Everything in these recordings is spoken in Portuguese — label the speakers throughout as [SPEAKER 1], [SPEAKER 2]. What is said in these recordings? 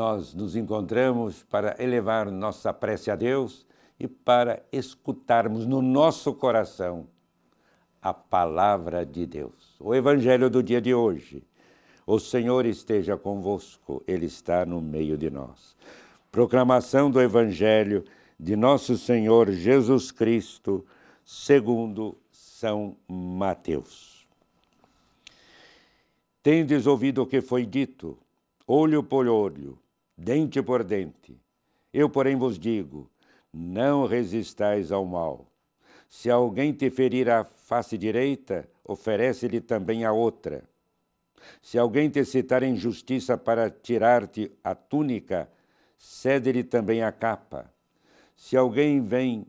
[SPEAKER 1] nós nos encontramos para elevar nossa prece a Deus e para escutarmos no nosso coração a palavra de Deus. O evangelho do dia de hoje. O Senhor esteja convosco, Ele está no meio de nós. Proclamação do evangelho de nosso Senhor Jesus Cristo, segundo São Mateus. Tendes ouvido o que foi dito, olho por olho, dente por dente. Eu, porém, vos digo: não resistais ao mal. Se alguém te ferir a face direita, oferece-lhe também a outra. Se alguém te citar injustiça para tirar-te a túnica, cede-lhe também a capa. Se alguém vem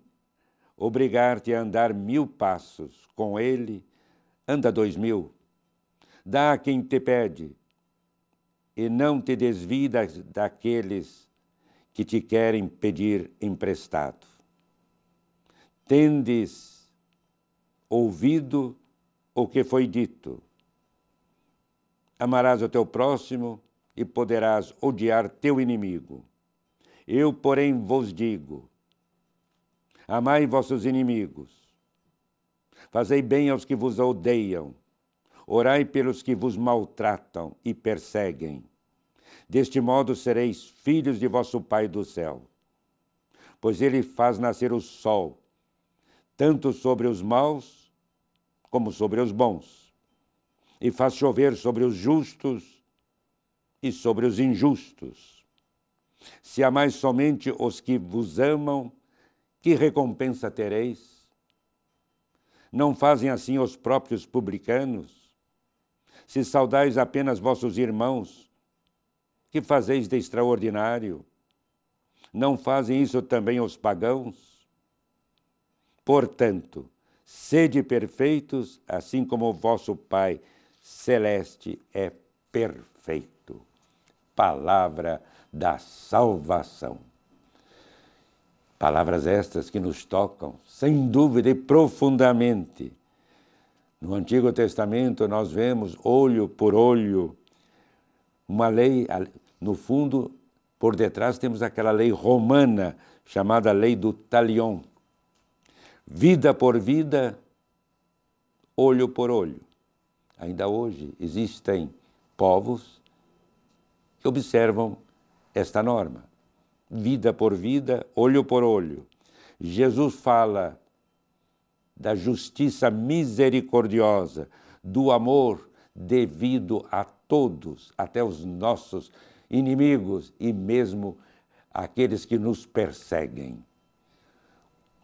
[SPEAKER 1] obrigar-te a andar mil passos com ele, anda dois mil. Dá a quem te pede, e não te desvie daqueles que te querem pedir emprestado. Tendes ouvido o que foi dito. Amarás o teu próximo e poderás odiar teu inimigo. Eu, porém, vos digo: amai vossos inimigos, fazei bem aos que vos odeiam, orai pelos que vos maltratam e perseguem Deste modo sereis filhos de vosso Pai do céu. Pois ele faz nascer o sol, tanto sobre os maus como sobre os bons, e faz chover sobre os justos e sobre os injustos. Se amais somente os que vos amam, que recompensa tereis? Não fazem assim os próprios publicanos? Se saudais apenas vossos irmãos, que fazeis de extraordinário? Não fazem isso também os pagãos? Portanto, sede perfeitos, assim como o vosso Pai celeste é perfeito. Palavra da salvação. Palavras estas que nos tocam, sem dúvida e profundamente. No Antigo Testamento, nós vemos olho por olho, uma lei, no fundo, por detrás temos aquela lei romana chamada lei do talion. Vida por vida, olho por olho. Ainda hoje existem povos que observam esta norma. Vida por vida, olho por olho. Jesus fala da justiça misericordiosa, do amor devido a todos, até os nossos inimigos e mesmo aqueles que nos perseguem.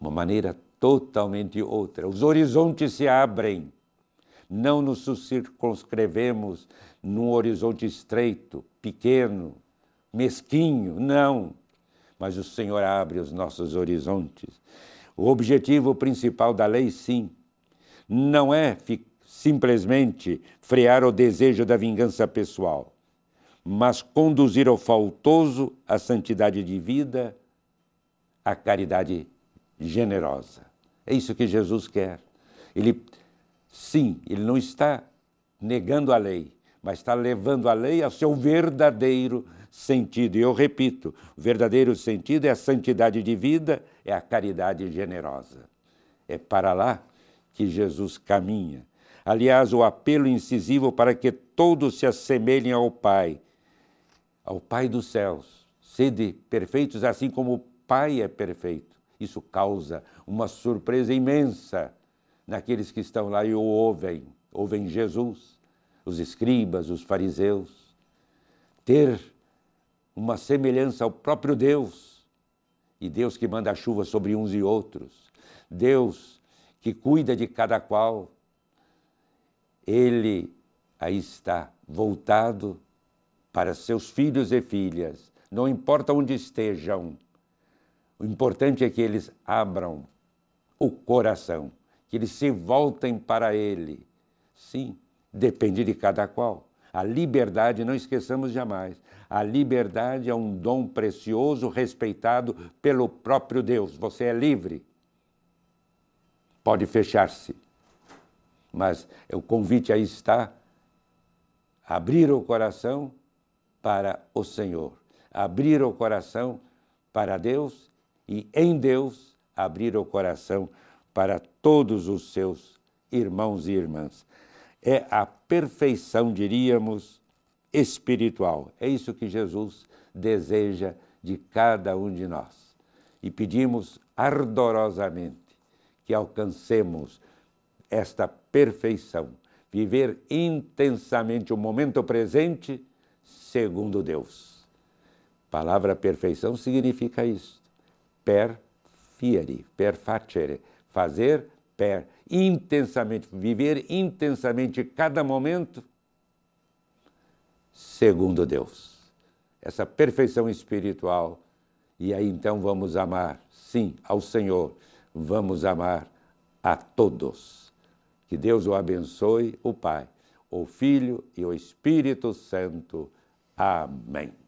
[SPEAKER 1] Uma maneira totalmente outra. Os horizontes se abrem. Não nos circunscrevemos num horizonte estreito, pequeno, mesquinho, não. Mas o Senhor abre os nossos horizontes. O objetivo principal da lei, sim, não é simplesmente frear o desejo da vingança pessoal, mas conduzir o faltoso à santidade de vida, à caridade generosa. É isso que Jesus quer. Ele, sim, ele não está negando a lei, mas está levando a lei ao seu verdadeiro sentido. E eu repito: o verdadeiro sentido é a santidade de vida, é a caridade generosa. É para lá que Jesus caminha. Aliás, o apelo incisivo para que todos se assemelhem ao Pai, ao Pai dos céus. Sede perfeitos assim como o Pai é perfeito. Isso causa uma surpresa imensa naqueles que estão lá e o ouvem, ouvem Jesus, os escribas, os fariseus. Ter uma semelhança ao próprio Deus, e Deus que manda a chuva sobre uns e outros, Deus que cuida de cada qual, ele aí está, voltado para seus filhos e filhas, não importa onde estejam. O importante é que eles abram o coração, que eles se voltem para Ele. Sim, depende de cada qual. A liberdade, não esqueçamos jamais, a liberdade é um dom precioso, respeitado pelo próprio Deus. Você é livre. Pode fechar-se mas o convite aí está abrir o coração para o Senhor, abrir o coração para Deus e em Deus abrir o coração para todos os seus irmãos e irmãs. É a perfeição, diríamos, espiritual. É isso que Jesus deseja de cada um de nós. E pedimos ardorosamente que alcancemos esta perfeição, viver intensamente o momento presente segundo Deus. Palavra perfeição significa isso. Per fieri, per facere, fazer per intensamente, viver intensamente cada momento segundo Deus. Essa perfeição espiritual. E aí então vamos amar, sim, ao Senhor, vamos amar a todos. Que Deus o abençoe, o Pai, o Filho e o Espírito Santo. Amém.